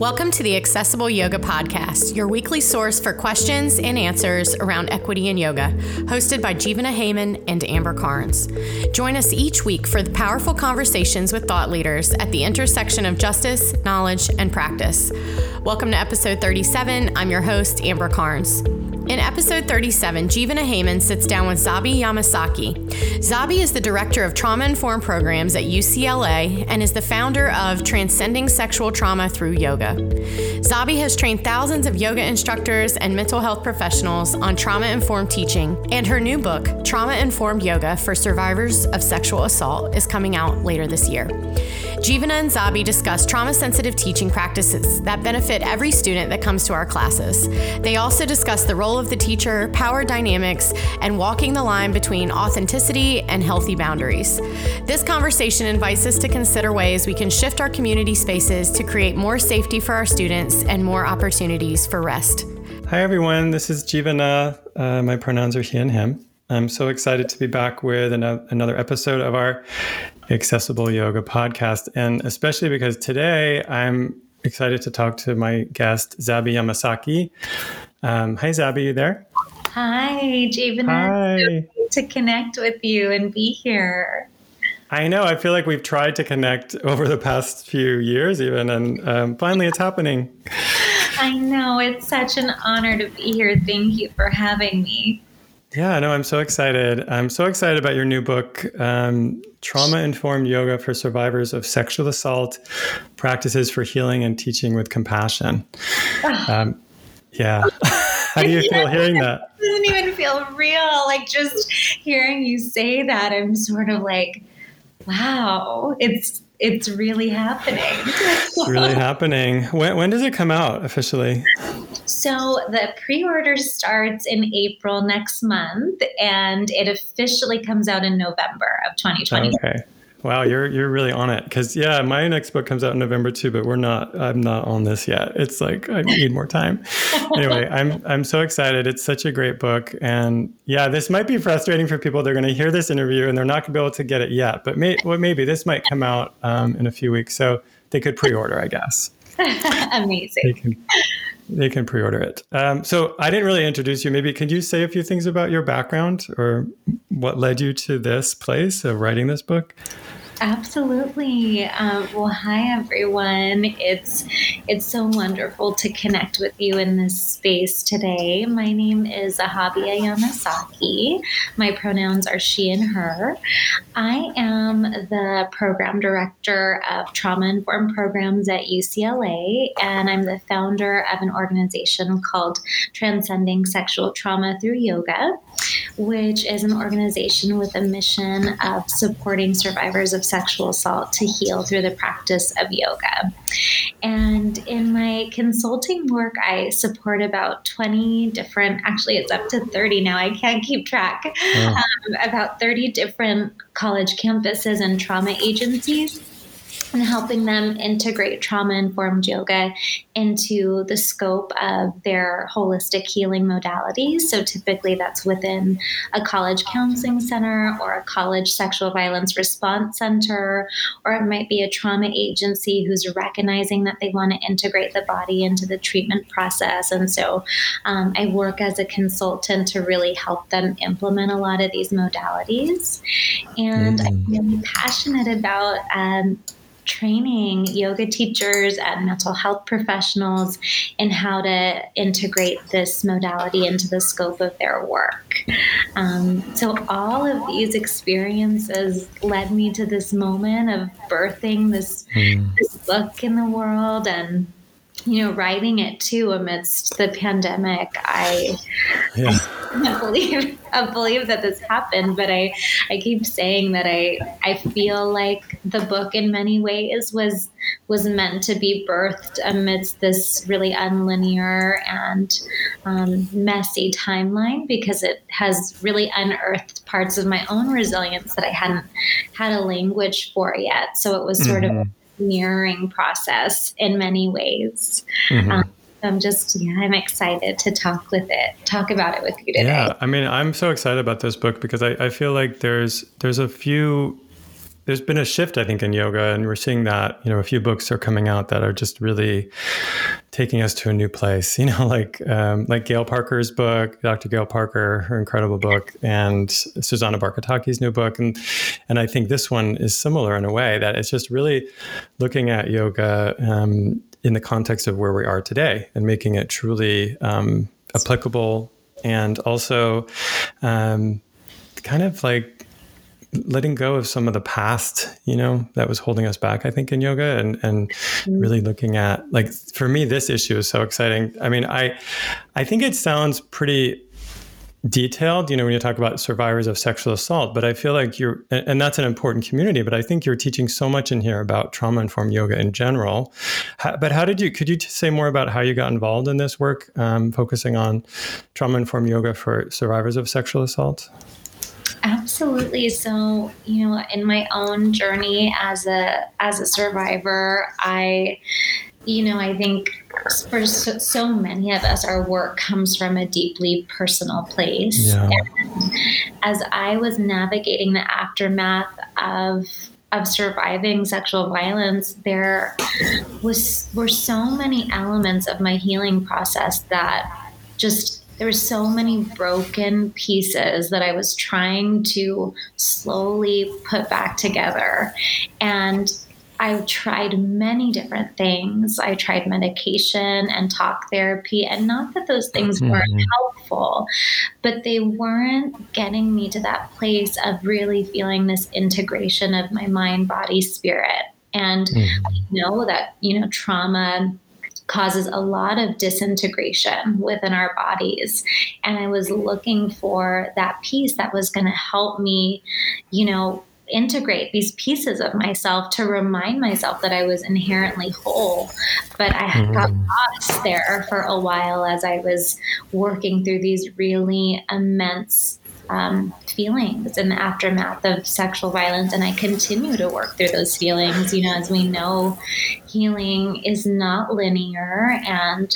Welcome to the Accessible Yoga Podcast, your weekly source for questions and answers around equity in yoga, hosted by Jivana Heyman and Amber Carnes. Join us each week for the powerful conversations with thought leaders at the intersection of justice, knowledge, and practice. Welcome to episode 37. I'm your host, Amber Carnes. In episode 37, Jivana Heyman sits down with Zabi Yamasaki. Zabi is the director of trauma informed programs at UCLA and is the founder of Transcending Sexual Trauma Through Yoga. Zabi has trained thousands of yoga instructors and mental health professionals on trauma informed teaching, and her new book, Trauma Informed Yoga for Survivors of Sexual Assault, is coming out later this year. Jivana and Zabi discuss trauma sensitive teaching practices that benefit every student that comes to our classes. They also discuss the role of the teacher, power dynamics, and walking the line between authenticity and healthy boundaries. This conversation invites us to consider ways we can shift our community spaces to create more safety for our students and more opportunities for rest. Hi, everyone. This is Jivana. Uh, my pronouns are he and him. I'm so excited to be back with an, another episode of our Accessible Yoga podcast. And especially because today I'm excited to talk to my guest, Zabi Yamasaki. Um, hi, Zabi, you there? Hi, Javen. Hi. to connect with you and be here. I know. I feel like we've tried to connect over the past few years, even, and um, finally it's happening. I know. It's such an honor to be here. Thank you for having me. Yeah, no, I'm so excited. I'm so excited about your new book, um, Trauma Informed Yoga for Survivors of Sexual Assault Practices for Healing and Teaching with Compassion. Um, yeah. How do you feel hearing that? It doesn't even feel real. Like just hearing you say that, I'm sort of like, wow, it's it's really happening. it's really happening. When, when does it come out officially? So the pre-order starts in April next month, and it officially comes out in November of 2020. Okay. Wow, you're you're really on it because yeah, my next book comes out in November too, but we're not. I'm not on this yet. It's like I need more time. anyway, I'm I'm so excited. It's such a great book, and yeah, this might be frustrating for people. They're going to hear this interview and they're not going to be able to get it yet. But may, well, maybe this might come out um, in a few weeks, so they could pre-order, I guess. Amazing. They can, they can pre-order it. Um, so I didn't really introduce you. Maybe could you say a few things about your background or what led you to this place of writing this book? Absolutely. Um, well, hi everyone. It's it's so wonderful to connect with you in this space today. My name is Zahabiyah Yamasaki. My pronouns are she and her. I am the program director of trauma informed programs at UCLA, and I'm the founder of an organization called Transcending Sexual Trauma Through Yoga, which is an organization with a mission of supporting survivors of sexual assault to heal through the practice of yoga. And in my consulting work, I support about 20 different, actually, it's up to 30 now, I can't keep track, um, about 30 different college campuses and trauma agencies and helping them integrate trauma informed yoga into the scope of their holistic healing modalities. So, typically, that's within a college counseling center or a college sexual violence response center, or it might be a trauma agency who's recognizing that they want to integrate the body into the treatment process. And so, um, I work as a consultant to really help them implement a lot of these modalities. And mm. I'm really passionate about. Um, training yoga teachers and mental health professionals in how to integrate this modality into the scope of their work. Um, so, all of these experiences led me to this moment of birthing this, mm. this book in the world and you know, writing it too amidst the pandemic, I, yeah. I can't believe I believe that this happened. But I, I keep saying that I, I feel like the book in many ways was was meant to be birthed amidst this really unlinear and um, messy timeline because it has really unearthed parts of my own resilience that I hadn't had a language for yet. So it was sort mm-hmm. of mirroring process in many ways. Mm-hmm. Um, I'm just, yeah, I'm excited to talk with it, talk about it with you today. Yeah, I mean, I'm so excited about this book because I, I feel like there's there's a few there's been a shift, I think, in yoga, and we're seeing that. You know, a few books are coming out that are just really taking us to a new place. You know, like um, like Gail Parker's book, Dr. Gail Parker, her incredible book, and Susanna Barkataki's new book, and and I think this one is similar in a way that it's just really looking at yoga um, in the context of where we are today and making it truly um, applicable and also um, kind of like letting go of some of the past, you know, that was holding us back, I think, in yoga and and mm-hmm. really looking at like for me, this issue is so exciting. I mean, I I think it sounds pretty detailed, you know, when you talk about survivors of sexual assault, but I feel like you're and that's an important community, but I think you're teaching so much in here about trauma informed yoga in general. How, but how did you could you say more about how you got involved in this work, um, focusing on trauma informed yoga for survivors of sexual assault? Absolutely. So, you know, in my own journey as a as a survivor, I you know, I think for so, so, many of us, our work comes from a deeply personal place. Yeah. And as I was navigating the aftermath of of surviving sexual violence, there was were so many elements of my healing process that just there were so many broken pieces that I was trying to slowly put back together. And I tried many different things. I tried medication and talk therapy, and not that those things mm-hmm. weren't helpful, but they weren't getting me to that place of really feeling this integration of my mind, body, spirit. And mm-hmm. I know that, you know, trauma causes a lot of disintegration within our bodies. And I was looking for that piece that was going to help me, you know, integrate these pieces of myself to remind myself that I was inherently whole. But I mm. got lost there for a while as I was working through these really immense um, feelings in the aftermath of sexual violence. And I continue to work through those feelings. You know, as we know, healing is not linear. And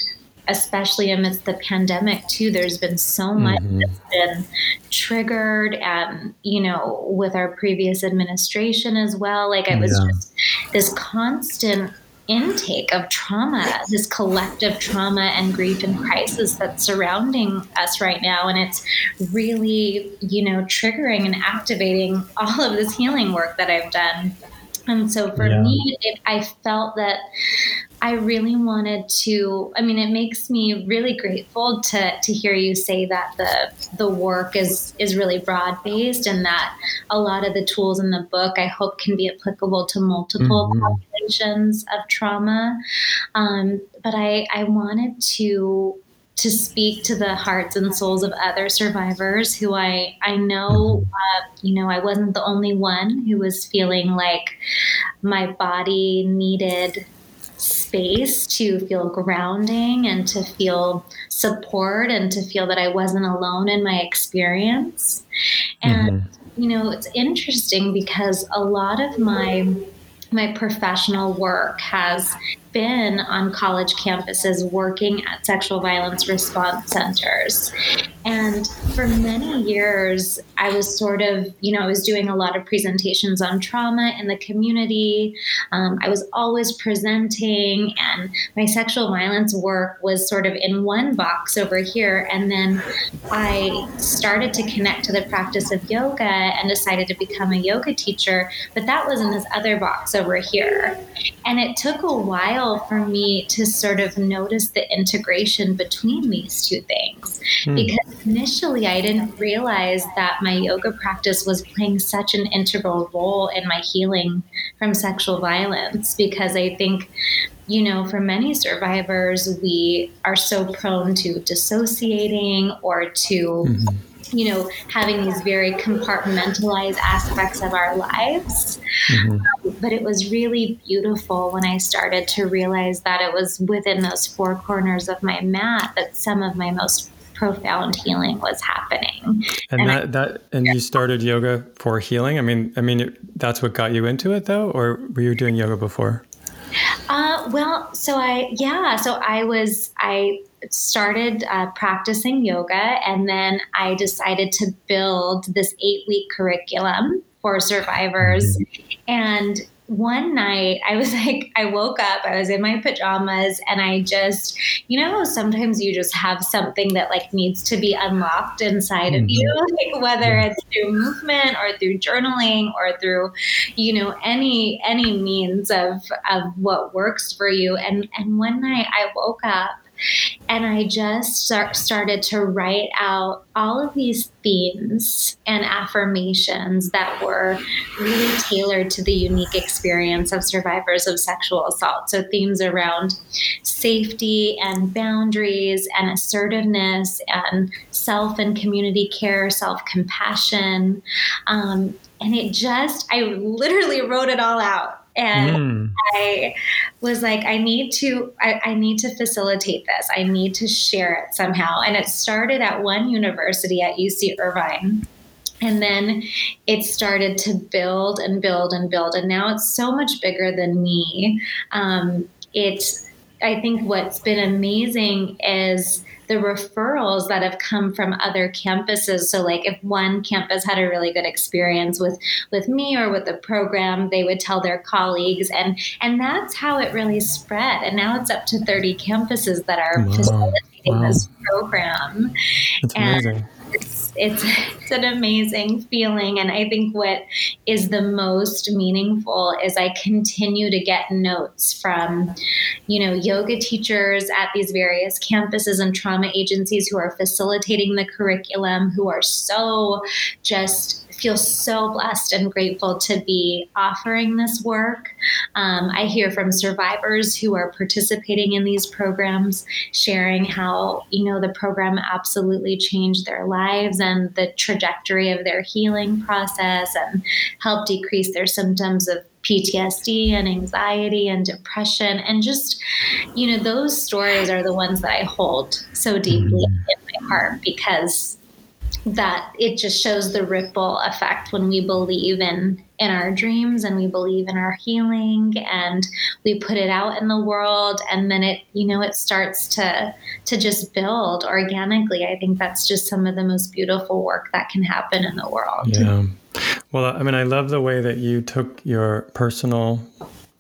especially amidst the pandemic too there's been so much mm-hmm. that's been triggered and you know with our previous administration as well like it was yeah. just this constant intake of trauma, this collective trauma and grief and crisis that's surrounding us right now. And it's really, you know, triggering and activating all of this healing work that I've done. And so for yeah. me, it, I felt that I really wanted to. I mean, it makes me really grateful to to hear you say that the the work is is really broad based, and that a lot of the tools in the book I hope can be applicable to multiple mm-hmm. populations of trauma. Um, but I I wanted to to speak to the hearts and souls of other survivors who I I know mm-hmm. uh, you know I wasn't the only one who was feeling like my body needed space to feel grounding and to feel support and to feel that I wasn't alone in my experience. And, mm-hmm. you know, it's interesting because a lot of my my professional work has been on college campuses working at sexual violence response centers. And for many years, I was sort of, you know, I was doing a lot of presentations on trauma in the community. Um, I was always presenting, and my sexual violence work was sort of in one box over here. And then I started to connect to the practice of yoga and decided to become a yoga teacher, but that was in this other box over here. And it took a while for me to sort of notice the integration between these two things. Hmm. Because initially I didn't realize that my yoga practice was playing such an integral role in my healing from sexual violence. Because I think you know, for many survivors, we are so prone to dissociating or to mm-hmm you know, having these very compartmentalized aspects of our lives. Mm-hmm. Um, but it was really beautiful when I started to realize that it was within those four corners of my mat that some of my most profound healing was happening. And, and that, I, that and you started yoga for healing. I mean, I mean, that's what got you into it, though, or were you doing yoga before? Uh, well, so I yeah, so I was I started uh, practicing yoga, and then I decided to build this eight week curriculum for survivors. Mm-hmm. And one night I was like, I woke up, I was in my pajamas, and I just, you know, sometimes you just have something that like needs to be unlocked inside mm-hmm. of you, like whether it's through movement or through journaling or through, you know, any any means of of what works for you. And and one night I woke up and I just start, started to write out all of these themes and affirmations that were really tailored to the unique experience of survivors of sexual assault. So, themes around safety and boundaries and assertiveness and self and community care, self compassion. Um, and it just, I literally wrote it all out and mm. i was like i need to I, I, need to facilitate this. I need to share it somehow. And it started at one university at uc irvine. And then it started to build and build and build. And now it's so much bigger than me. Um, it's i think what's been amazing is the referrals that have come from other campuses. So like if one campus had a really good experience with with me or with the program, they would tell their colleagues and and that's how it really spread. And now it's up to 30 campuses that are wow. facilitating wow. this program. That's and amazing it's it's an amazing feeling. And i think what is the most meaningful is i continue to get notes from you know yoga teachers at these various campuses and trauma agencies who are facilitating the curriculum who are so just feel so blessed and grateful to be offering this work. Um, I hear from survivors who are participating in these programs, sharing how, you know, the program absolutely changed their lives and the trajectory of their healing process and helped decrease their symptoms of PTSD and anxiety and depression. And just, you know, those stories are the ones that I hold so deeply mm-hmm. in my heart because that it just shows the ripple effect when we believe in in our dreams and we believe in our healing and we put it out in the world and then it you know it starts to to just build organically. I think that's just some of the most beautiful work that can happen in the world. Yeah. Well i mean i love the way that you took your personal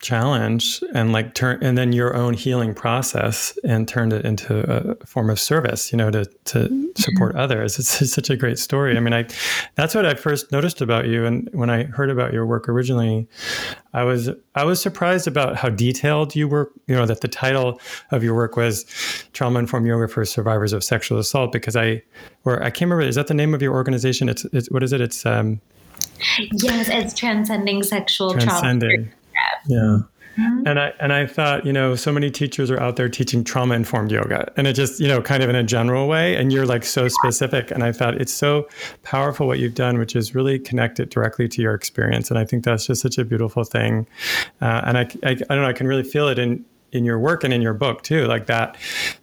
challenge and like turn and then your own healing process and turned it into a form of service you know to to support mm-hmm. others. It's, it's, such a great story. I mean i that's what i first noticed about you. And when i heard about your work originally i was i was surprised about how detailed you were you know that the title of your work was trauma informed yoga for survivors of sexual assault because i or i can't remember is that the name of your organization? It's, it's what is it? It's um yes it's transcending sexual transcending. trauma yeah. Mm-hmm. And I and I thought, you know, so many teachers are out there teaching trauma informed yoga, and it just, you know, kind of in a general way, and you're like so specific. And I thought it's so powerful what you've done, which is really connect it directly to your experience. And I think that's just such a beautiful thing. Uh, and I, I, I don't know, I can really feel it in in your work and in your book too, like that,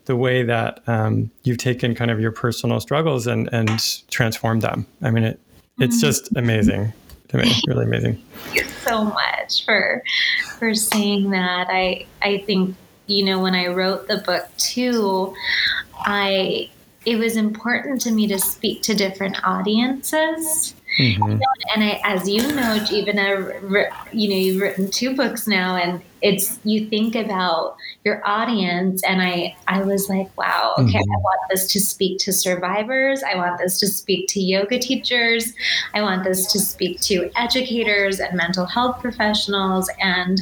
the way that um, you've taken kind of your personal struggles and and transformed them. I mean, it it's mm-hmm. just amazing to me, really amazing. Thank you so much for for saying that. I I think you know when I wrote the book too, I it was important to me to speak to different audiences. Mm-hmm. And I, as you know, Jivana, you know, you've written two books now, and it's you think about your audience and i i was like wow okay mm-hmm. i want this to speak to survivors. I want this to speak to yoga teachers. I want this to speak to educators and mental health professionals. And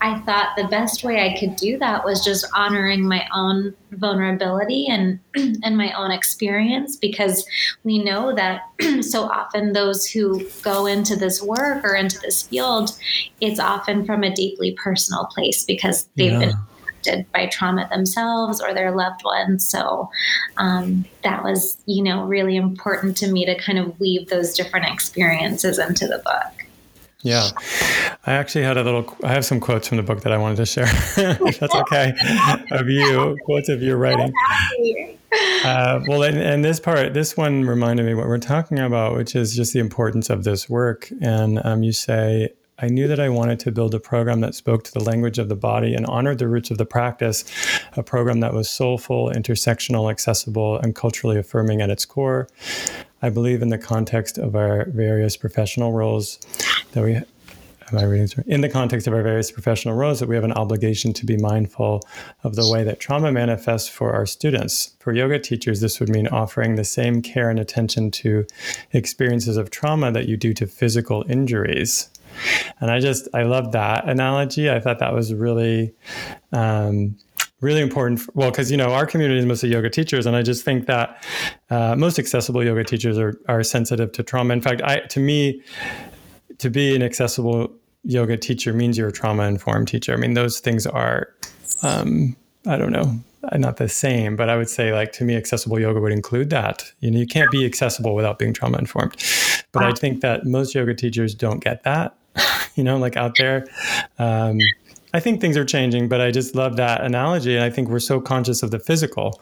i thought the best way i could do that was just honoring my own vulnerability and and my own experience because we know that so often those who go into this work or into this field it's often from a deeply personal personal place because they've yeah. been affected by trauma themselves or their loved ones. So um, that was, you know, really important to me to kind of weave those different experiences into the book. Yeah. I actually had a little, I have some quotes from the book that I wanted to share, if that's okay, of you, quotes of your writing. Uh, well, and, and, this part, this one reminded me what we're talking about, which is just the importance of this work. And um, you say, I knew that I wanted to build a program that spoke to the language of the body and honored the roots of the practice, a program that was soulful, intersectional, accessible, and culturally affirming at its core. I believe in the context of our various professional roles that we am I reading through? In the context of our various professional roles, that we have an obligation to be mindful of the way that trauma manifests for our students. For yoga teachers, this would mean offering the same care and attention to experiences of trauma that you do to physical injuries. And I just, I love that analogy. I thought that was really, um, really important. For, well, because you know our community is mostly yoga teachers, and I just think that uh, most accessible yoga teachers are are sensitive to trauma. In fact, I to me, to be an accessible yoga teacher means you're a trauma informed teacher. I mean, those things are, um, I don't know, not the same, but I would say like to me, accessible yoga would include that. You know, you can't be accessible without being trauma informed. But I think that most yoga teachers don't get that. you know, like out there. Um, I think things are changing, but I just love that analogy. And I think we're so conscious of the physical,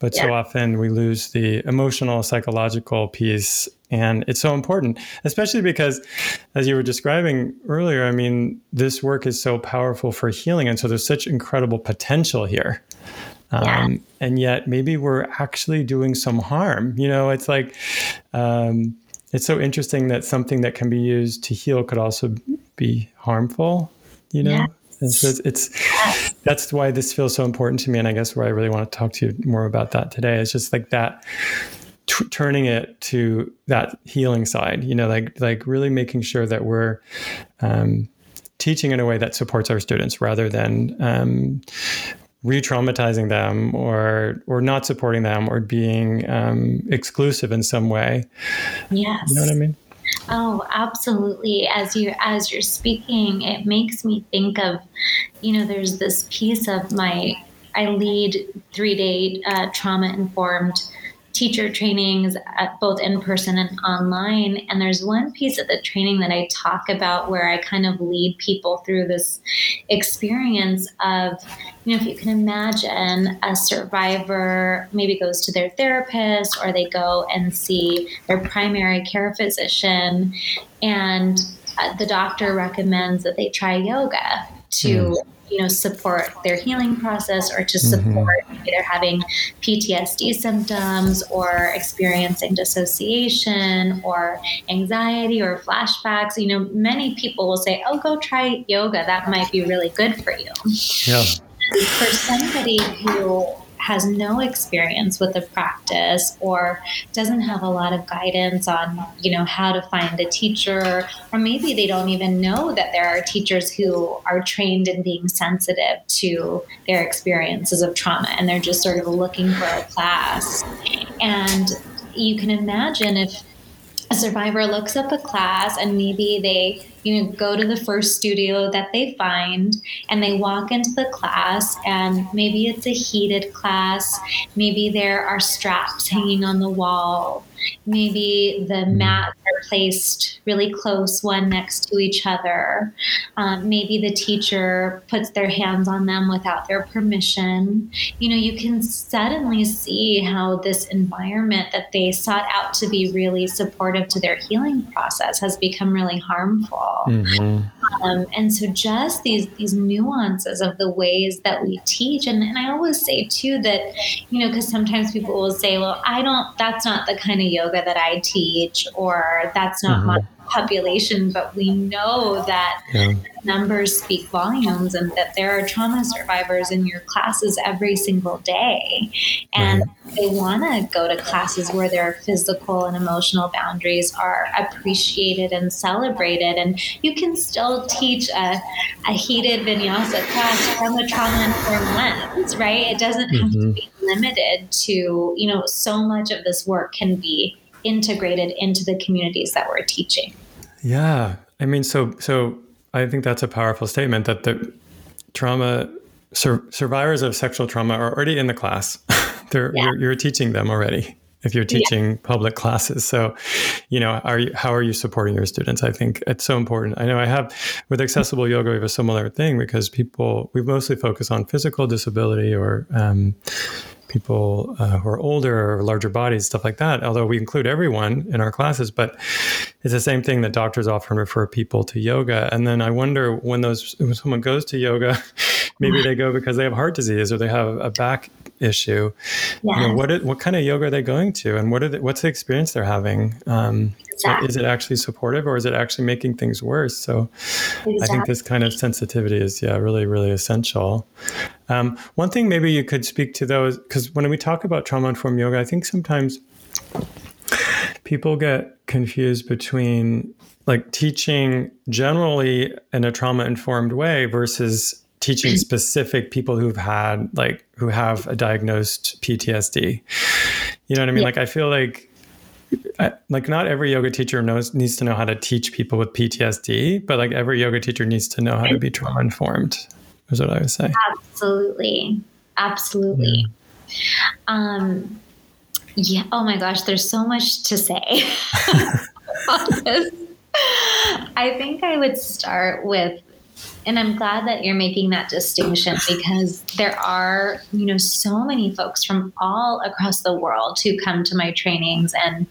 but yeah. so often we lose the emotional, psychological piece and it's so important, especially because, as you were describing earlier, I mean, this work is so powerful for healing. And so there's such incredible potential here. Yeah. Um, and yet, maybe we're actually doing some harm. You know, it's like, um, it's so interesting that something that can be used to heal could also be harmful, you know? Yeah. And so it's, it's that's why this feels so important to me. And I guess where I really want to talk to you more about that today is just like that t- turning it to that healing side you know like like really making sure that we're um, teaching in a way that supports our students rather than um, re-traumatizing them or or not supporting them or being um, exclusive in some way. Yes. You know what i mean? Oh, absolutely. As you as you're speaking, it makes me think of, you know, there's this piece of my I lead three day uh, trauma informed teacher trainings both in person and online. And there's one piece of the training that I talk about where I kind of lead people through this experience of, you know, if you can imagine a survivor maybe goes to their therapist or they go and see their primary care physician and uh, the doctor recommends that they try yoga to mm you know support their healing process or to mm-hmm. support mm-hmm. either having PTSD symptoms or experiencing dissociation or anxiety or flashbacks you know many people will say oh go try yoga that might be really good for you yeah for somebody who has no experience with the practice or doesn't have a lot of guidance on you know how to find a teacher or maybe they don't even know that there are teachers who are trained in being sensitive to their experiences of trauma and they're just sort of looking for a class. And you can imagine if a survivor looks up a class and maybe they you know go to the first studio that they find and they walk into the class and maybe it's a heated class maybe there are straps hanging on the wall Maybe the mm-hmm. mats are placed really close, one next to each other. Um, maybe the teacher puts their hands on them without their permission. You know, you can suddenly see how this environment that they sought out to be really supportive to their healing process has become really harmful. Mm-hmm. Um, and so, just these these nuances of the ways that we teach, and, and I always say too that you know, because sometimes people will say, "Well, I don't. That's not the kind of yoga that I teach, or that's not mm-hmm. my population, but we know that yeah. numbers speak volumes and that there are trauma survivors in your classes every single day. And right. they want to go to classes where their physical and emotional boundaries are appreciated and celebrated. And you can still teach a, a heated vinyasa class from a trauma informed lens, right? It doesn't mm-hmm. have to mm-hmm. be limited to, you know, so much of this work can be integrated into the communities that we're teaching. Yeah. I mean, so, so I think that's a powerful statement that the trauma sur- survivors of sexual trauma are already in the class. They're, yeah. you're, you're, teaching them already if you're teaching yeah. public classes. So, you know, are you, how are you supporting your students? I think it's so important. I know I have with accessible yoga, we have a similar thing because people, we mostly focus on physical disability or, um, people uh, who are older or larger bodies, stuff like that. Although we include everyone in our classes, but it's the same thing that doctors often refer people to yoga. And then I wonder when those when someone goes to yoga, maybe they go because they have heart disease or they have a back issue, yes. you know, what what kind of yoga are they going to, and what are the, what's the experience they're having? Um, exactly. Is it actually supportive, or is it actually making things worse? So, exactly. I think this kind of sensitivity is yeah really really essential. Um, one thing maybe you could speak to those because when we talk about trauma informed yoga, I think sometimes people get confused between like teaching generally in a trauma informed way versus teaching specific people who've had like who have a diagnosed PTSD. You know what I mean? Yeah. Like I feel like I, like not every yoga teacher knows needs to know how to teach people with PTSD, but like every yoga teacher needs to know how to be trauma informed. Is what I would say. Absolutely, absolutely. Yeah. Um, yeah. Oh my gosh, there's so much to say on this. I think I would start with and I'm glad that you're making that distinction because there are, you know, so many folks from all across the world who come to my trainings and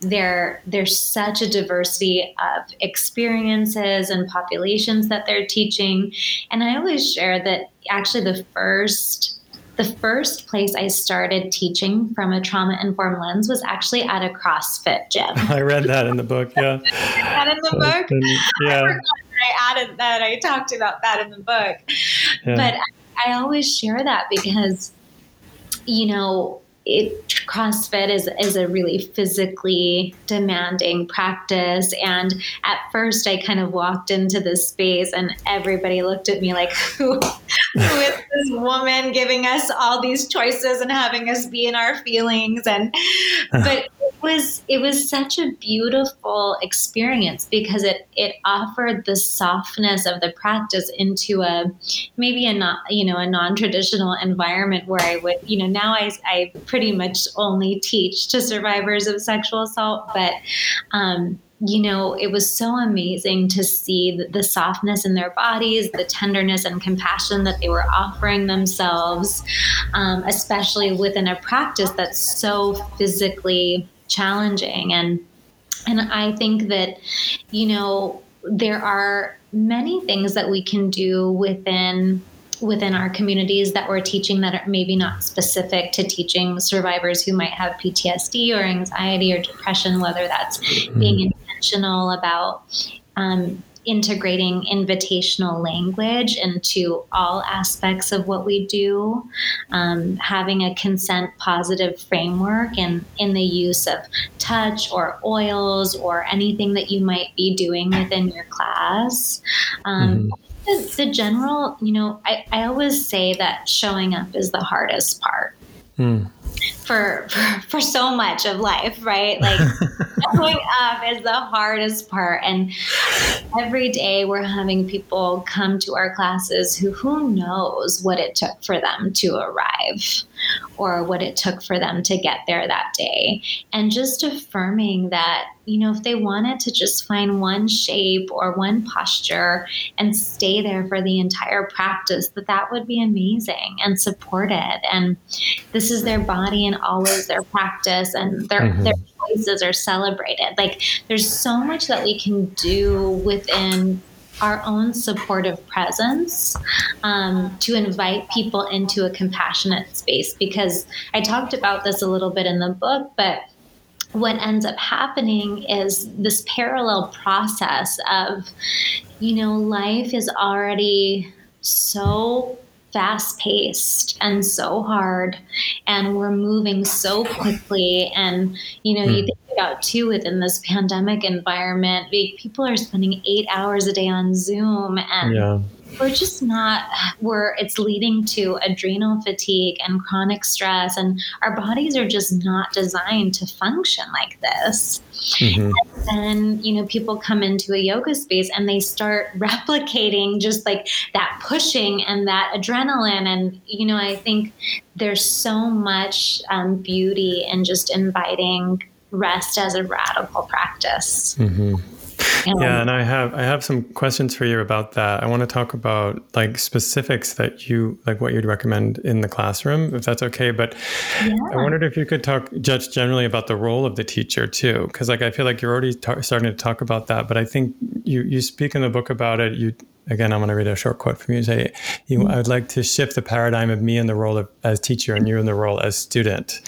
there there's such a diversity of experiences and populations that they're teaching. And I always share that actually the first the first place I started teaching from a trauma informed lens was actually at a CrossFit gym. I read that in the book. Yeah. that in the book? yeah. I, added that. I talked about that in the book. Yeah. But I, I always share that because, you know, it CrossFit is is a really physically demanding practice. And at first, I kind of walked into this space, and everybody looked at me like, "Who, who is this woman giving us all these choices and having us be in our feelings?" And uh-huh. but it was it was such a beautiful experience because it it offered the softness of the practice into a maybe a not you know a non-traditional environment where I would you know now I, I pretty much only teach to survivors of sexual assault but um, you know, it was so amazing to see the, the, softness in their bodies, the tenderness and compassion that they were offering themselves, um, especially within a practice that's so physically challenging. And and I think that you know there are many things that we can do within within our communities that we're teaching that are maybe not specific to teaching survivors who might have PTSD or anxiety or depression, whether that's mm-hmm. being intentional about um, integrating invitational language into all aspects of what we do, um, having a consent positive framework and in the use of touch or oils or anything that you might be doing within your class. Um, mm-hmm. The, the, general, you know, I, I always say that showing up is the hardest part. Mm for, for for so much of life, right? Like showing up is the hardest part, and every day we're having people come to our classes who who knows what it took for them to arrive or what it took for them to get there that day. And just affirming that, you know, if they wanted to just find one shape or one posture and stay there for the entire practice, that that would be amazing and supported. And this is their body and always their practice and their, mm-hmm. their choices are celebrated. Like there's so much that we can do within our own supportive presence um, to invite people into a compassionate space. Because I talked about this a little bit in the book, but what ends up happening is this parallel process of, you know, life is already so fast paced and so hard and we're moving so quickly and you know mm. you hmm. think about too within this pandemic environment people are spending eight hours a day on zoom and yeah we're just not we're it's leading to adrenal fatigue and chronic stress and our bodies are just not designed to function like this. Mm-hmm. and then you know people come into a yoga space and they start replicating just like that pushing and that adrenaline. And you know i think there's so much um, beauty in just inviting rest as a radical practice. Mm-hmm yeah, and I have I have some questions for you about that. I want to talk about like specifics that you like what you'd recommend in the classroom, if that's okay. But yeah. I wondered if you could talk just generally about the role of the teacher too, because like I feel like you're already ta- starting to talk about that. But I think you you speak in the book about it. You again, I'm going to read a short quote from you. Say, you, I would like to shift the paradigm of me in the role of as teacher and you in the role as student.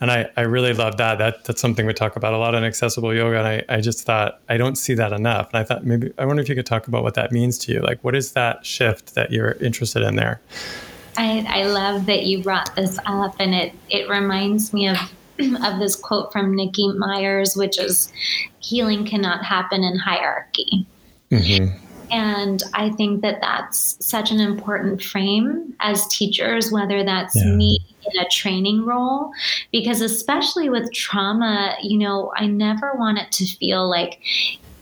And I, I really love that. That that's something we talk about a lot in accessible yoga. And I, I just thought I don't see that enough. And I thought maybe I wonder if you could talk about what that means to you. Like, what is that shift that you're interested in there? I, I love that you brought this up, and it it reminds me of of this quote from Nikki Myers, which is healing cannot happen in hierarchy. Mm-hmm. And I think that that's such an important frame as teachers, whether that's yeah. me in a training role, because especially with trauma, you know, I never want it to feel like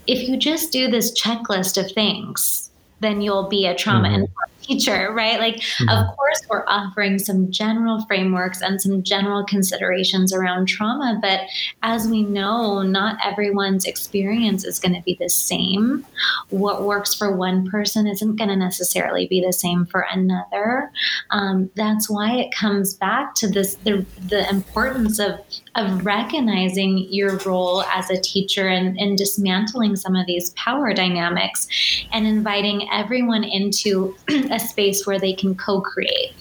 if you just do this checklist of things, then you'll be a trauma mm-hmm. informed teacher, right? Like, mm-hmm. of course, we're offering some general frameworks and some general considerations around trauma, but as we know, not everyone's experience is going to be the same. What works for one person isn't going to necessarily be the same for another. Um, that's why it comes back to this the, the importance of of recognizing your role as a teacher and, and dismantling some of these power dynamics and inviting everyone into a space where they can co create.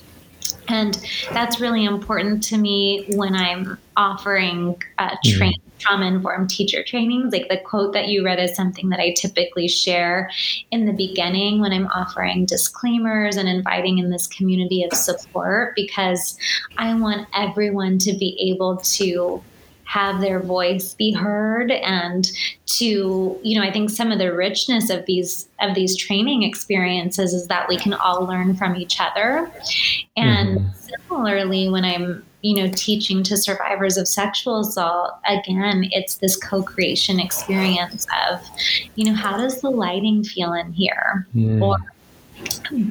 And that's really important to me when I'm offering uh, train, mm-hmm. trauma informed teacher trainings. Like the quote that you read is something that I typically share in the beginning when I'm offering disclaimers and inviting in this community of support because I want everyone to be able to have their voice be heard and to you know i think some of the richness of these of these training experiences is that we can all learn from each other and mm-hmm. similarly when i'm you know teaching to survivors of sexual assault again it's this co-creation experience of you know how does the lighting feel in here mm. or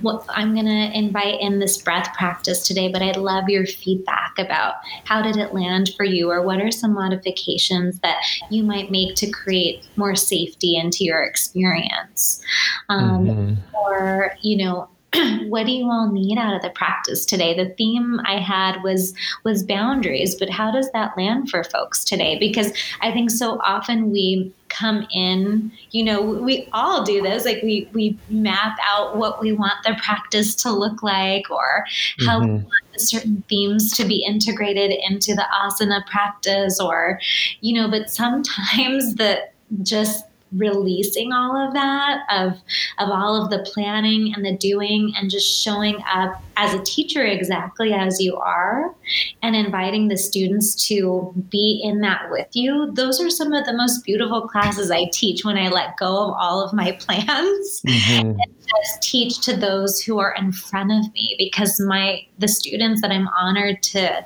what I'm going to invite in this breath practice today, but I'd love your feedback about how did it land for you, or what are some modifications that you might make to create more safety into your experience, um, mm-hmm. or you know. what do you all need out of the practice today the theme i had was was boundaries but how does that land for folks today because i think so often we come in you know we all do this like we we map out what we want the practice to look like or how mm-hmm. we want certain themes to be integrated into the asana practice or you know but sometimes the just releasing all of that of of all of the planning and the doing and just showing up as a teacher exactly as you are and inviting the students to be in that with you those are some of the most beautiful classes i teach when i let go of all of my plans mm-hmm. and teach to those who are in front of me because my the students that i'm honored to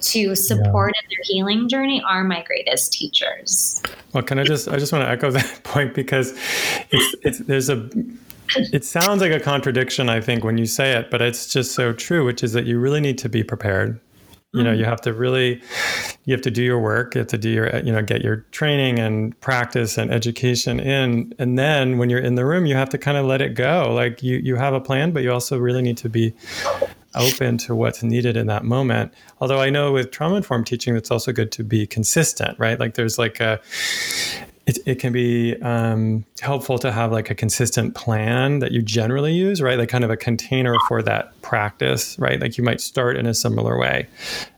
to support yeah. in their healing journey are my greatest teachers. Well, can I just I just want to echo that point because it's it's there's a it sounds like a contradiction I think when you say it, but it's just so true, which is that you really need to be prepared. You know, you mm-hmm. have to really you have to do your work, you have to do your you know, get your training and practice and education in and then when you're in the room, you have to kind of let it go. Like you you have a plan, but you also really need to be open to what's needed in that moment. Although I know with trauma informed teaching, it's also good to be consistent, right? Like there's like a, it, it can be um, helpful to have like a consistent plan that you generally use, right? Like kind of a container for that practice, right? Like you might start in a similar way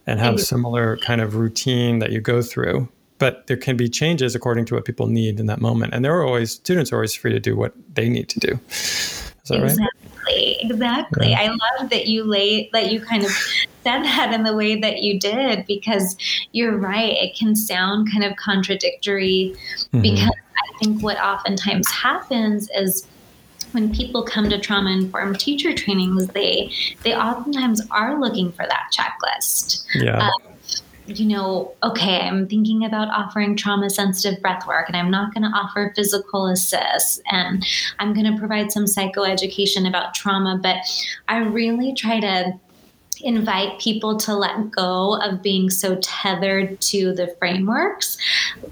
and have similar kind of routine that you go through. But there can be changes according to what people need in that moment. And there are always, students are always free to do what they need to do. Is that exactly. right? exactly i love that you lay that you kind of said that in the way that you did because you're right it can sound kind of contradictory mm-hmm. because i think what oftentimes happens is when people come to trauma informed teacher trainings they they oftentimes are looking for that checklist yeah. Um, you know, okay, I'm thinking about offering trauma sensitive breath work and I'm not going to offer physical assist and I'm going to provide some psychoeducation about trauma, but I really try to invite people to let go of being so tethered to the frameworks.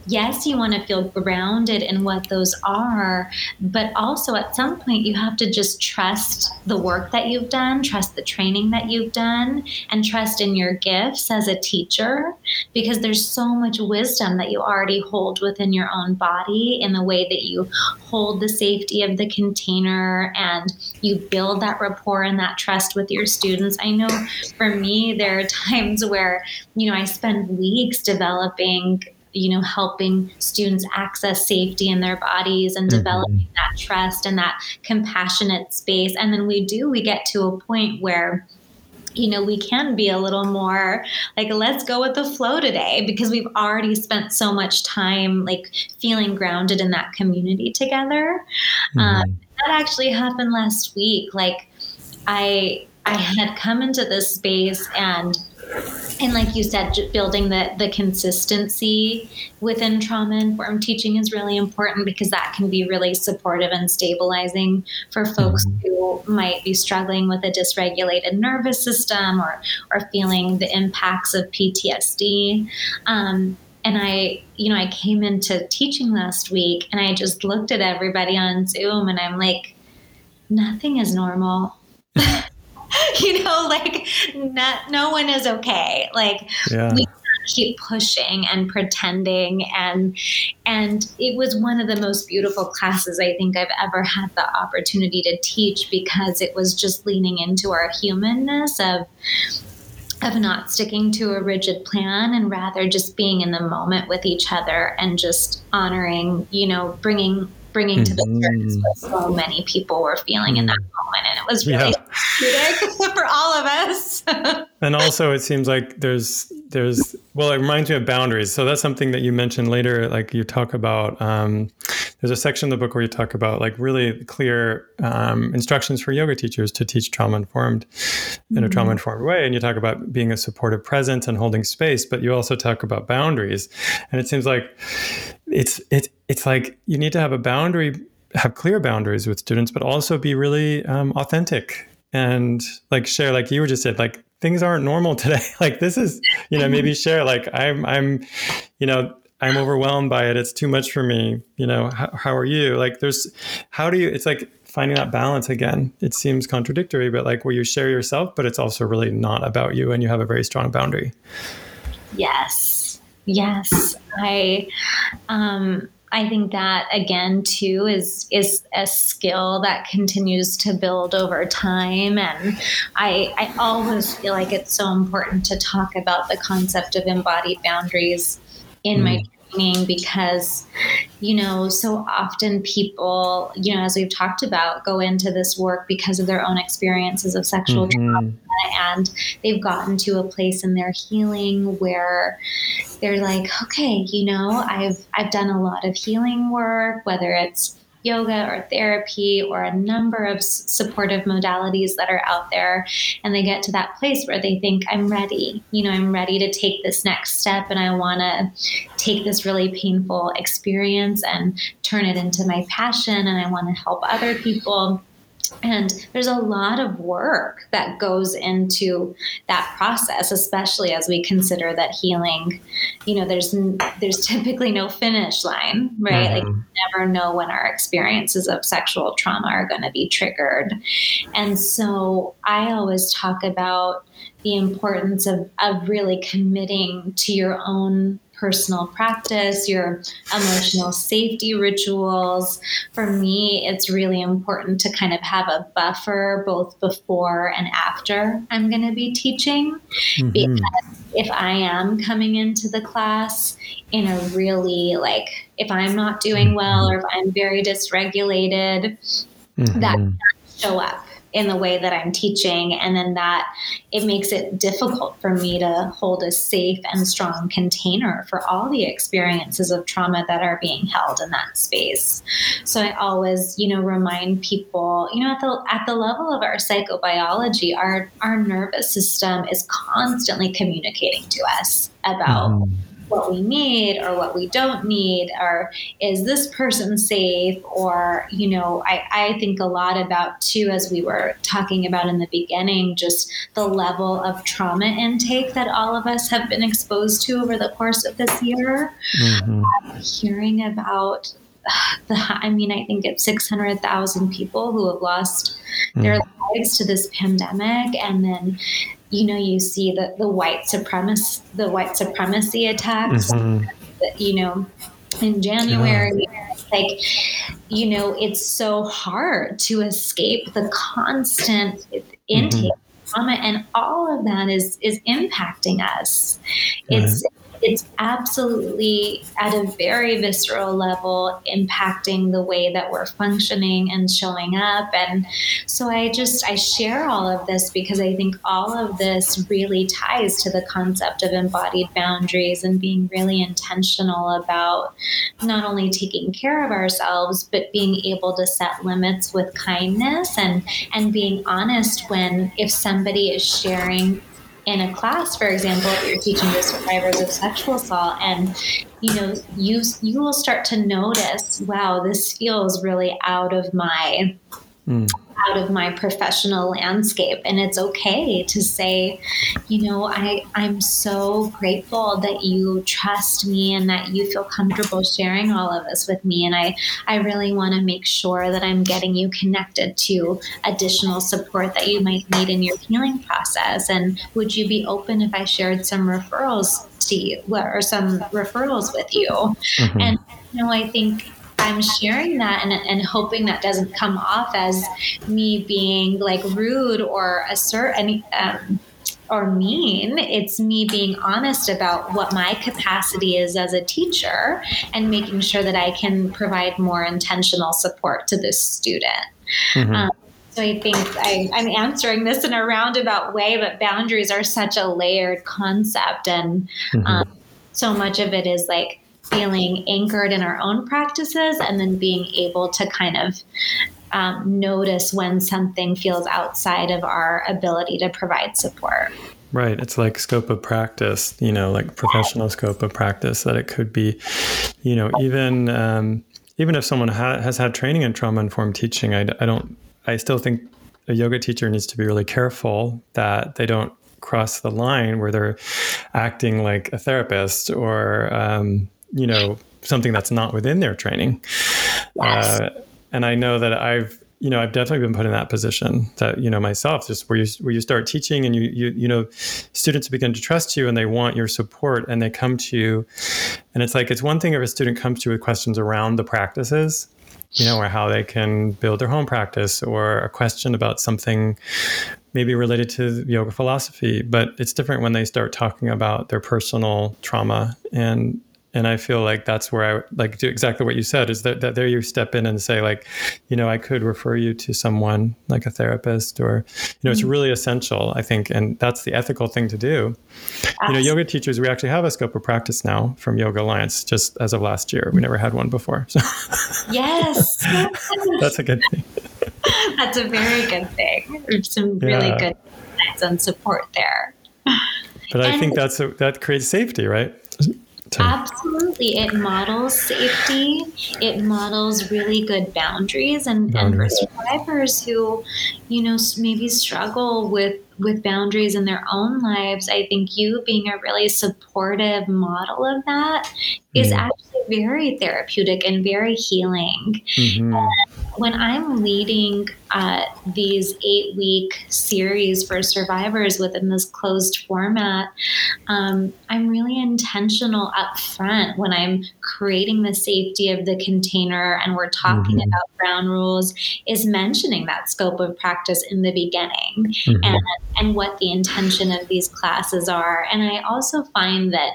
Yes, you want to feel grounded in what those are, but also at some point you have to just trust the work that you've done, trust the training that you've done, and trust in your gifts as a teacher because there's so much wisdom that you already hold within your own body in the way that you hold the safety of the container and you build that rapport and that trust with your students. I know for me, there are times where, you know, I spend weeks developing you know helping students access safety in their bodies and mm-hmm. developing that trust and that compassionate space and then we do we get to a point where you know, we can be a little more like, let's go with the flow today because we've already spent so much time like feeling grounded in that community together. Mm-hmm. Um, that actually happened last week. Like, I I had come into this space and and like you said building the the consistency within trauma informed teaching is really important because that can be really supportive and stabilizing for folks mm-hmm. who might be struggling with a dysregulated nervous system or or feeling the impacts of PTSD um, and I, you know, I came into teaching last week and I just looked at everybody on Zoom and I'm like, nothing is normal. you know, like not, no one is okay. Like yeah. we keep pushing and pretending and and it was one of the most beautiful classes I think I've ever had the opportunity to teach because it was just leaning into our humanness of of not sticking to a rigid plan and rather just being in the moment with each other and just honoring, you know, bringing bringing to the surface mm-hmm. what so many people were feeling in that mm. moment. And it was really yeah. for all of us. and also it seems like there's there's well it reminds me of boundaries. So that's something that you mentioned later, like you talk about um, there's a section in the book where you talk about like really clear um, instructions for yoga teachers to teach trauma informed in a trauma informed way. And you talk about being a supportive presence and holding space, but you also talk about boundaries. And it seems like it's it's it's like you need to have a boundary, have clear boundaries with students, but also be really um, authentic and like share, like you were just said, like things aren't normal today. like this is, you know, maybe share, like I'm, I'm, you know, I'm overwhelmed by it. It's too much for me. You know, how, how are you? Like there's, how do you, it's like finding that balance again. It seems contradictory, but like where you share yourself, but it's also really not about you and you have a very strong boundary. Yes. Yes. I, um, I think that again too is is a skill that continues to build over time and I I always feel like it's so important to talk about the concept of embodied boundaries in mm. my training because you know so often people you know as we've talked about go into this work because of their own experiences of sexual mm-hmm. trauma and they've gotten to a place in their healing where they're like okay you know i've i've done a lot of healing work whether it's yoga or therapy or a number of supportive modalities that are out there. And they get to that place where they think, I'm ready. You know, I'm ready to take this next step and I want to take this really painful experience and turn it into my passion and I want to help other people. And there's a lot of work that goes into that process, especially as we consider that healing, you know, there's there's typically no finish line, right? Mm-hmm. Like you never know when our experiences of sexual trauma are going to be triggered. And so I always talk about the importance of, of really committing to your own personal practice, your emotional safety rituals. For me, it's really important to kind of have a buffer both before and after I'm going to be teaching. Mm-hmm. Because if I am coming into the class in a really like, if I'm not doing well or if I'm very dysregulated, mm-hmm. that show up in the way that I'm teaching. And then that it makes it difficult for me to hold a safe and strong container for all the experiences of trauma that are being held in that space. So I always, you know, remind people, you know, at the at the level of our psychobiology, our our nervous system is constantly communicating to us about mm what we need or what we don't need or is this person safe or you know I, I think a lot about too as we were talking about in the beginning just the level of trauma intake that all of us have been exposed to over the course of this year mm-hmm. hearing about the I mean, I think it's 600,000 people who have lost mm. their lives to this pandemic. And then, you know, you see the, the white supremacy, the white supremacy attacks, mm-hmm. you know, in January. Yeah. Like, you know, it's so hard to escape the constant intake mm-hmm. trauma, and all of that is is impacting us. It's it's absolutely at a very visceral level impacting the way that we're functioning and showing up. And so i just i share all of this because i think all of this really ties to the concept of embodied boundaries and being really intentional about not only taking care of ourselves but being able to set limits with kindness and and being honest when if somebody is sharing in a class, for example, you're teaching the survivors of sexual assault, and you know, you you will start to notice, wow, this feels really out of my mm. out of my professional landscape. And it's okay to say you know i i'm so grateful that you trust me and that you feel comfortable sharing all of this with me. And i i really want to make sure that i'm getting you connected to additional support that you might need in your healing process. And would you be open if i shared some referrals to you or some referrals with you? Mm-hmm. and you know i think I'm sharing that and, and hoping that doesn't come off as me being like rude or assert any um, or mean. It's me being honest about what my capacity is as a teacher and making sure that I can provide more intentional support to this student. Mm-hmm. Um, so I think I, am answering this in a roundabout way, but boundaries are such a layered concept, and mm-hmm. um, so much of it is like feeling anchored in our own practices and then being able to kind of um, notice when something feels outside of our ability to provide support. Right. It's like scope of practice, you know, like professional scope of practice that it could be, you know, even, um, even if someone ha- has had training in trauma informed teaching, I, I don't, I still think a yoga teacher needs to be really careful that they don't cross the line where they're acting like a therapist or, um, you know something that's not within their training. Yes. Uh, and I know that I've you know I've definitely been put in that position that you know myself just where you where you start teaching and you you you know students begin to trust you and they want your support and they come to you and it's like it's one thing if a student comes to you with questions around the practices you know or how they can build their home practice or a question about something maybe related to yoga philosophy but it's different when they start talking about their personal trauma and and i feel like that's where i like do exactly what you said is that, that there you step in and say like you know i could refer you to someone like a therapist or you know it's mm-hmm. really essential i think and that's the ethical thing to do you know yoga teachers we actually have a scope of practice now from yoga alliance just as of last year we never had one before so yes that's a good thing that's a very good thing There's some really yeah. good and support there but and I think that's a, that creates safety, right? Absolutely. It models safety. It models really good boundaries. And, boundaries. and for survivors who, you know, maybe struggle with, with boundaries in their own lives, I think you being a really supportive model of that is mm. actually very therapeutic and very healing. Mm-hmm. when I'm leading uh, these eight week series for survivors within this closed format, um, I'm really intentional up front when I'm creating the safety of the container and we're talking mm-hmm. about ground rules, is mentioning that scope of practice in the beginning mm-hmm. and, and what the intention of these classes are. And I also find that,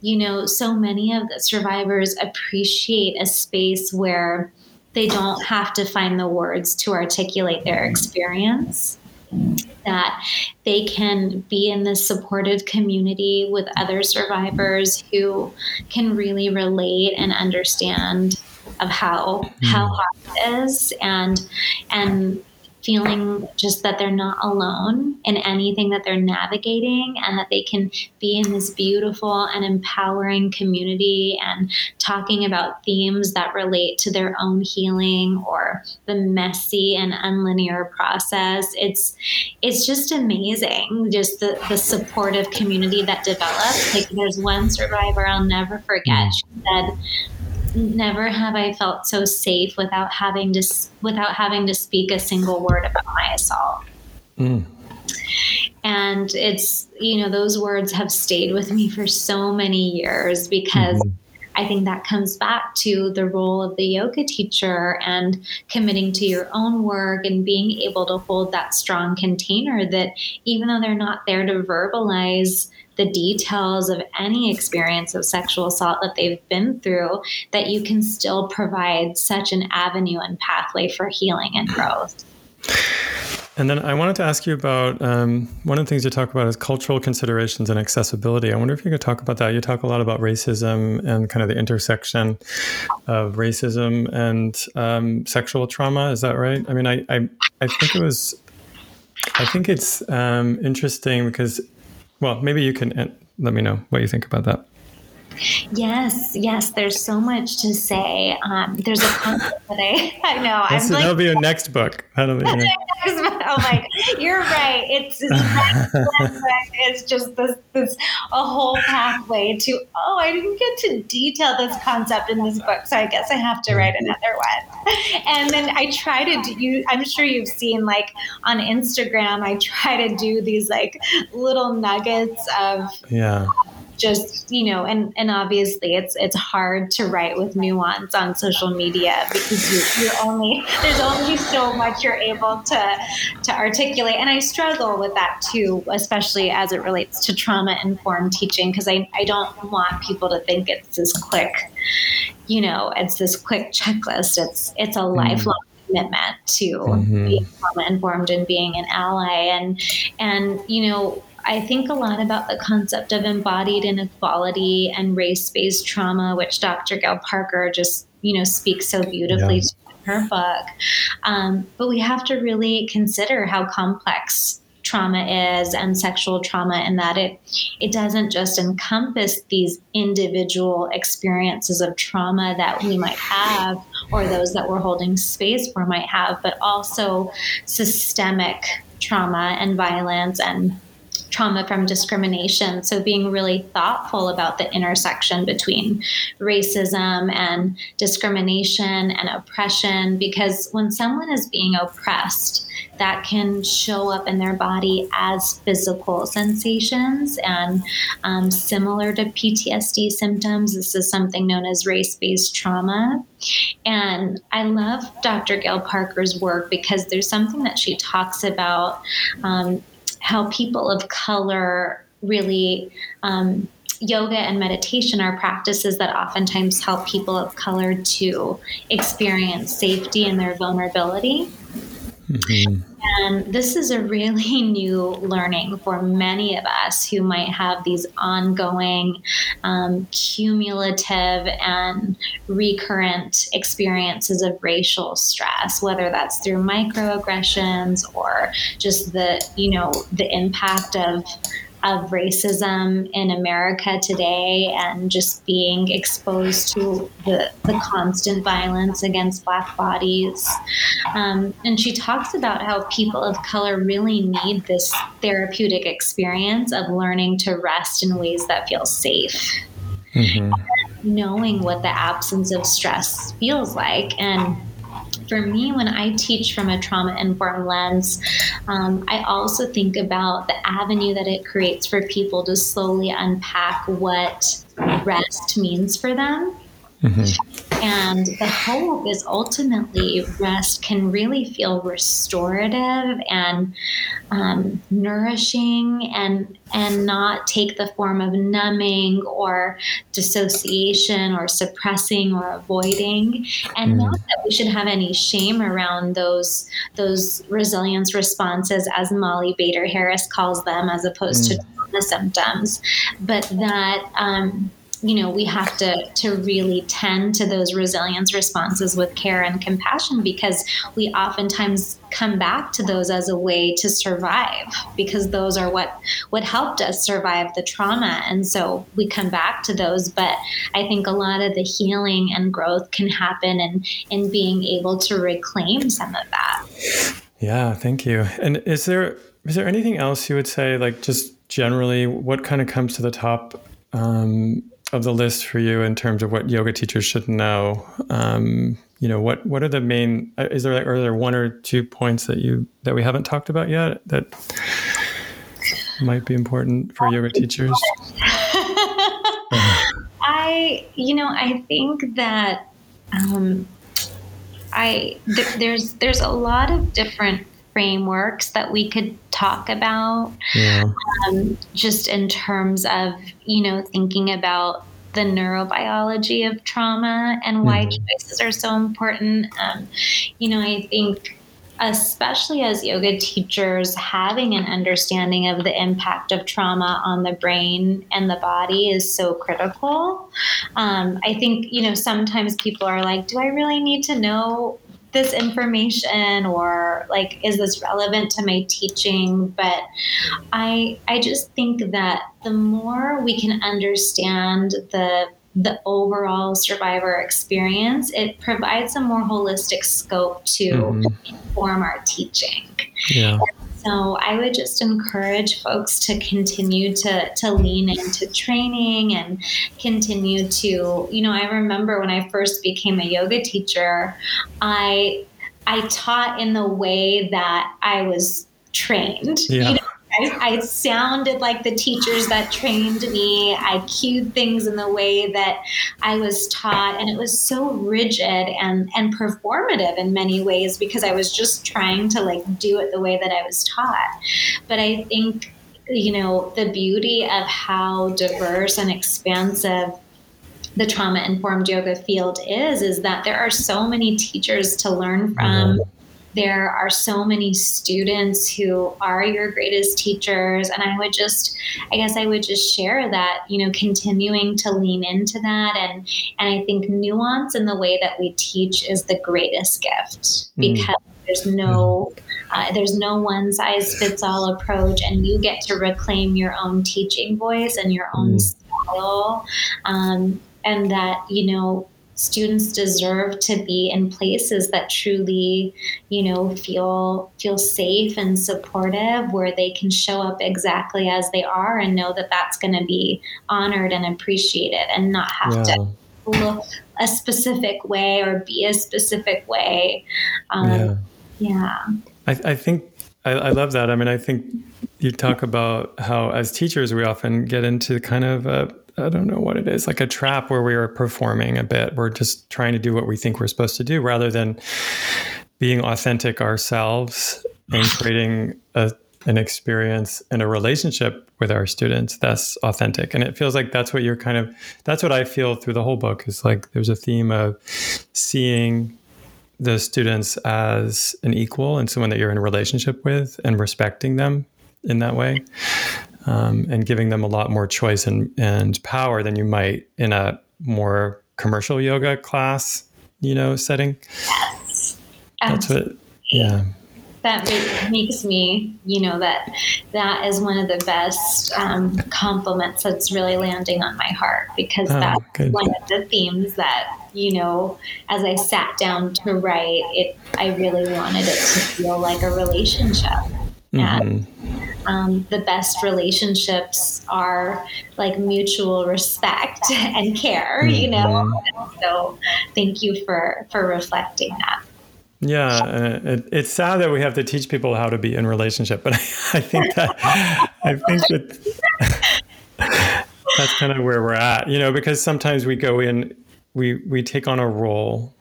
you know, so many of the survivors appreciate a space where they don't have to find the words to articulate their experience that they can be in this supportive community with other survivors who can really relate and understand of how mm. how hard it is and and feeling just that they're not alone in anything that they're navigating and that they can be in this beautiful and empowering community and talking about themes that relate to their own healing or the messy and unlinear process. It's it's just amazing, just the, the supportive community that develops. Like there's one survivor I'll never forget. Mm. She said, never have I felt so safe without having to without having to speak a single word about my assault. Mm. And it's you know those words have stayed with me for so many years because mm-hmm. I think that comes back to the role of the yoga teacher and committing to your own work and being able to hold that strong container that even though they're not there to verbalize the details of any experience of sexual assault that they've been through, that you can still provide such an avenue and pathway for healing and growth. And then I wanted to ask you about um, one of the things you talk about is cultural considerations and accessibility. I wonder if you could talk about that. You talk a lot about racism and kind of the intersection of racism and um, sexual trauma. Is that right? I mean, I, I, I think it was, I think it's um, interesting because well, maybe you can uh, let me know what you think about that. Yes, yes. There's so much to say. Um, there's a concept that I, I know. I'm that'll be your next book. That'll be your next. oh my, you're right. It's it's, it's just this, this a whole pathway to. Oh, I didn't get to detail this concept in this book, so I guess I have to write another one. And then I try to do. You, I'm sure you've seen like on Instagram. I try to do these like little nuggets of yeah just you know and and obviously it's it's hard to write with nuance on social media because you, you're only there's only so much you're able to to articulate and i struggle with that too especially as it relates to trauma informed teaching because I, I don't want people to think it's this quick you know it's this quick checklist it's it's a mm. lifelong commitment to mm-hmm. being trauma informed and being an ally and and you know I think a lot about the concept of embodied inequality and race-based trauma, which Dr. Gail Parker just you know speaks so beautifully yeah. in her book. Um, but we have to really consider how complex trauma is and sexual trauma and that it it doesn't just encompass these individual experiences of trauma that we might have or those that we're holding space for might have but also systemic trauma and violence and trauma from discrimination. So, being really thoughtful about the intersection between racism and discrimination and oppression, because when someone is being oppressed, that can show up in their body as physical sensations and um, similar to PTSD symptoms. This is something known as race based trauma. And I love Dr. Gail Parker's work because there's something that she talks about um, how people of color really um, yoga and meditation are practices that oftentimes help people of color to experience safety in their vulnerability. Mm-hmm. And this is a really new learning for many of us who might have these ongoing, um, cumulative, and recurrent experiences of racial stress, whether that's through microaggressions or just the, you know, the impact of of racism in America today and just being exposed to the, the constant violence against Black bodies. Um, and she talks about how people of color really need this therapeutic experience of learning to rest in ways that feel safe. Mm-hmm. Knowing what the absence of stress feels like and for me, when I teach from a trauma informed lens, um, I also think about the avenue that it creates for people to slowly unpack what rest means for them. Mm-hmm. And the hope is ultimately rest can really feel restorative and um, nourishing and and not take the form of numbing or dissociation or suppressing or avoiding and mm. not that we should have any shame around those those resilience responses as Molly Boeder Harris calls them as opposed mm. to the symptoms but that um, you know we have to to really tend to those resilience responses with care and compassion because we oftentimes come back to those as a way to survive because those are what what helped us survive the trauma. And so we come back to those. But i think a lot of the healing and growth can happen in in being able to reclaim some of that. Yeah thank you. And is there is there anything else you would say like just generally what kind of comes to the top um, of the list for you in terms of what yoga teachers should know? Um, you know, what what are the main? Uh, is there like are there one or two points that you that we haven't talked about yet that might be important for yoga teachers? I, you know, I think that um, I th- there's there's a lot of different frameworks that we could talk about yeah. um, just in terms of you know thinking about the neurobiology of trauma and why mm-hmm. choices are so important um, you know i think especially as yoga teachers having an understanding of the impact of trauma on the brain and the body is so critical um, i think you know sometimes people are like do i really need to know this information or like is this relevant to my teaching? But i i just think that the more we can understand the the overall survivor experience it provides a more holistic scope to mm-hmm. inform our teaching. Yeah so I would just encourage folks to continue to to lean into training and continue to, you know, I remember when I first became a yoga teacher, I I taught in the way that I was trained. Yeah. You know, I, I, sounded like the teachers that trained me. I cued things in the way that I was taught, and it was so rigid and and performative in many ways because I was just trying to like do it the way that I was taught. But I think you know the beauty of how diverse and expansive the trauma informed yoga field is is that there are so many teachers to learn from. Mm-hmm there are so many students who are your greatest teachers and i would just i guess i would just share that you know continuing to lean into that and and i think nuance in the way that we teach is the greatest gift mm. because mm. there's no uh, there's no one size fits all approach and you get to reclaim your own teaching voice and your own mm. style um, and that you know students deserve to be in places that truly you know feel feel safe and supportive where they can show up exactly as they are and know that that's going to be honored and appreciated and not have yeah. to look a specific way or be a specific way um, yeah, yeah. I, I think I, I love that i mean i think you talk about how as teachers we often get into kind of a I don't know what it is, like a trap where we are performing a bit. We're just trying to do what we think we're supposed to do rather than being authentic ourselves and creating a, an experience and a relationship with our students that's authentic. And it feels like that's what you're kind of, that's what I feel through the whole book is like there's a theme of seeing the students as an equal and someone that you're in a relationship with and respecting them in that way um, and giving them a lot more choice and, and power than you might in a more commercial yoga class, you know, setting. Yes. That's what, yeah. That makes me, you know, that that is one of the best um, compliments that's really landing on my heart because oh, that's good. one of the themes that, you know, as I sat down to write, it I really wanted it to feel like a relationship. Mm-hmm. And um, the best relationships are like mutual respect and care, you know. Mm-hmm. so, thank you for for reflecting that. Yeah, uh, it, it's sad that we have to teach people how to be in relationship, but I, I think that I think that that's kind of where we're at, you know, because sometimes we go in, we we take on a role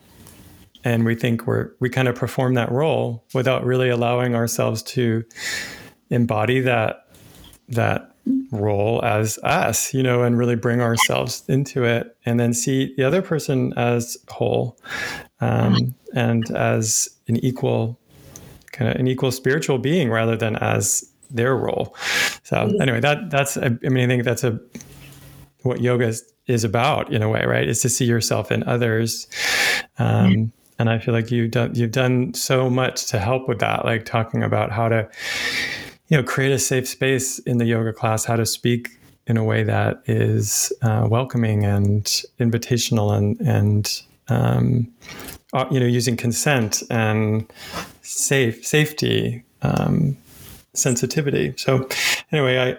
and we think we're we kind of perform that role without really allowing ourselves to embody that that role as us you know and really bring ourselves into it and then see the other person as whole um, and as an equal kind of an equal spiritual being rather than as their role so anyway that that's i mean i think that's a what yoga is, is about in a way, right? Is to see yourself in others. Um, and I feel like you've done you've done so much to help with that, like talking about how to, you know, create a safe space in the yoga class, how to speak in a way that is uh, welcoming and invitational and and um, uh, you know using consent and safe safety um, sensitivity. So anyway, I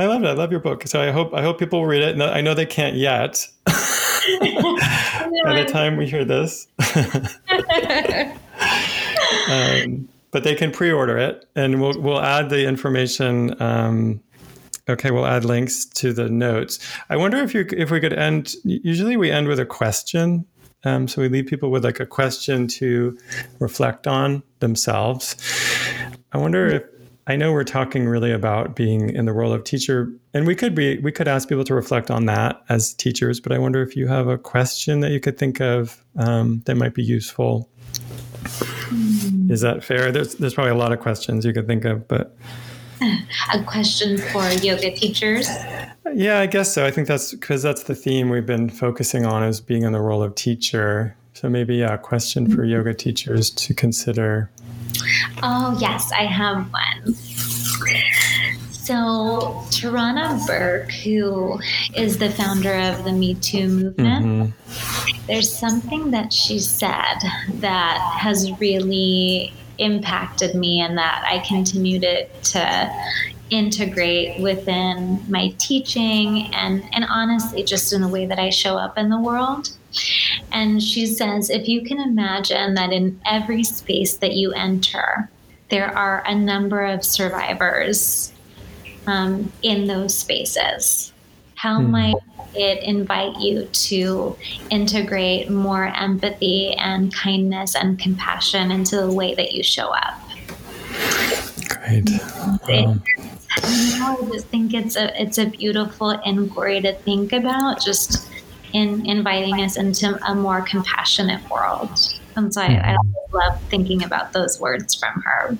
I love it. I love your book. So I hope I hope people will read it. I know they can't yet. By the time we hear this. um, but they can pre-order it, and we'll we'll add the information. Um, okay, we'll add links to the notes. I wonder if you if we could end. Usually, we end with a question. Um, so we leave people with like a question to reflect on themselves. I wonder if I know we're talking really about being in the role of teacher, and we could be we could ask people to reflect on that as teachers. But I wonder if you have a question that you could think of um, that might be useful. Mm. Is that fair? There's there's probably a lot of questions you could think of, but a question for yoga teachers. Yeah, I guess so. I think that's because that's the theme we've been focusing on is being in the role of teacher. So maybe a question for yoga teachers to consider. Oh, yes, I have one. So, Tarana Burke, who is the founder of the Me Too movement, mm-hmm. there's something that she said that has really impacted me and that I continue to, to integrate within my teaching and, and honestly just in the way that I show up in the world. And she says, if you can imagine that in every space that you enter, there are a number of survivors um, in those spaces. How hmm. might it invite you to integrate more empathy and kindness and compassion into the way that you show up? Great. Um, I just think it's a it's a beautiful inquiry to think about. Just in inviting us into a more compassionate world. And so I, I love thinking about those words from her.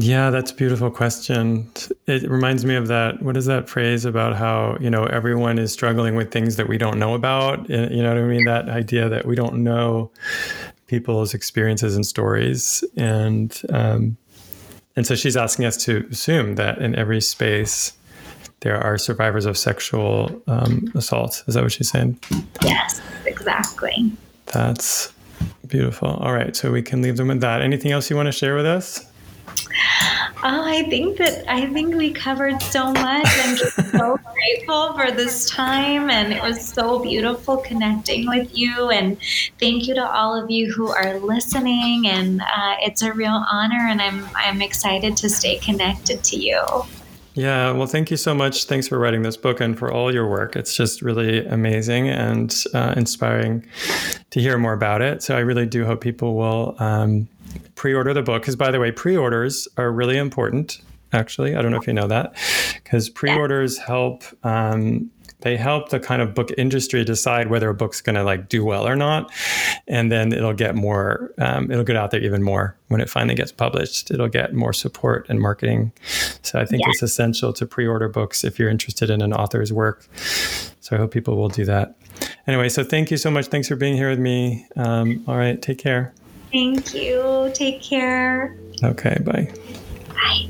Yeah, that's a beautiful question. It reminds me of that. What is that phrase about how, you know, everyone is struggling with things that we don't know about? You know what I mean? That idea that we don't know people's experiences and stories. And, um, and so she's asking us to assume that in every space, there are survivors of sexual um, assault. Is that what she's saying? Yes, exactly. That's beautiful. All right, so we can leave them with that. Anything else you want to share with us? Oh, I think that I think we covered so much. I'm just so grateful for this time, and it was so beautiful connecting with you. And thank you to all of you who are listening. And uh, it's a real honor, and I'm I'm excited to stay connected to you. Yeah, well, thank you so much. Thanks for writing this book and for all your work. It's just really amazing and uh, inspiring to hear more about it. So I really do hope people will um, pre order the book. Because, by the way, pre orders are really important, actually. I don't know if you know that, because pre orders help. Um, they help the kind of book industry decide whether a book's going to like do well or not and then it'll get more um, it'll get out there even more. When it finally gets published it'll get more support and marketing. So i think yeah. it's essential to pre-order books if you're interested in an author's work. So i hope people will do that. Anyway so thank you so much. Thanks for being here with me. Um, all right take care. Thank you. Take care. Okay bye. Bye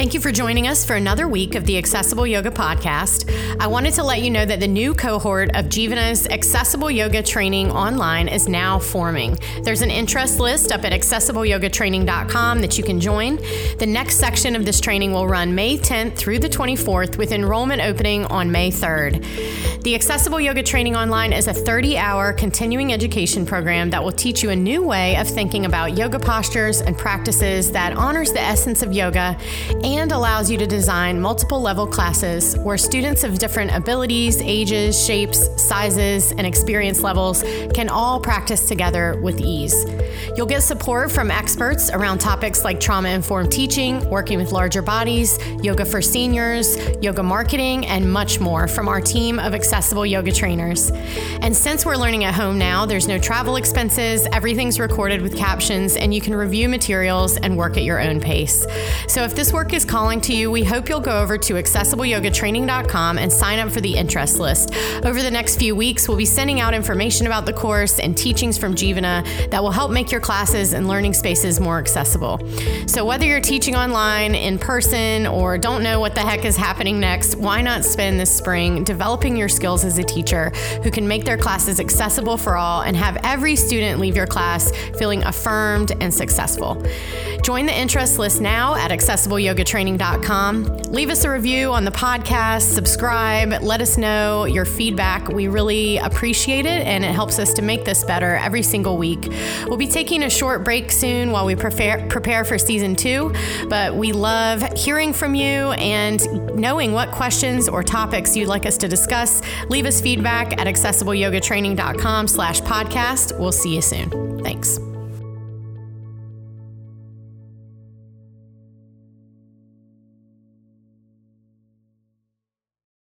Thank you for joining us for another week of the Accessible Yoga Podcast. I wanted to let you know that the new cohort of Jivana's Accessible Yoga Training online is now forming. There's an interest list up at accessibleyogatraining.com that you can join. The next section of this training will run May 10th through the 24th with enrollment opening on May 3rd. The Accessible Yoga Training Online is a 30 hour continuing education program that will teach you a new way of thinking about yoga postures and practices that honors the essence of yoga and allows you to design multiple level classes where students of different abilities, ages, shapes, sizes, and experience levels can all practice together with ease. You'll get support from experts around topics like trauma informed teaching, working with larger bodies, yoga for seniors, yoga marketing, and much more from our team of accessible yoga trainers. And since we're learning at home now, there's no travel expenses, everything's recorded with captions, and you can review materials and work at your own pace. So if this work is is calling to you, we hope you'll go over to accessibleyogatraining.com and sign up for the interest list. Over the next few weeks, we'll be sending out information about the course and teachings from Jivana that will help make your classes and learning spaces more accessible. So, whether you're teaching online, in person, or don't know what the heck is happening next, why not spend this spring developing your skills as a teacher who can make their classes accessible for all and have every student leave your class feeling affirmed and successful? Join the interest list now at accessibleyogatraining.com. Leave us a review on the podcast, subscribe, let us know your feedback. We really appreciate it and it helps us to make this better every single week. We'll be taking a short break soon while we prepare prepare for season 2, but we love hearing from you and knowing what questions or topics you'd like us to discuss. Leave us feedback at accessibleyogatraining.com slash podcast. We'll see you soon. Thanks.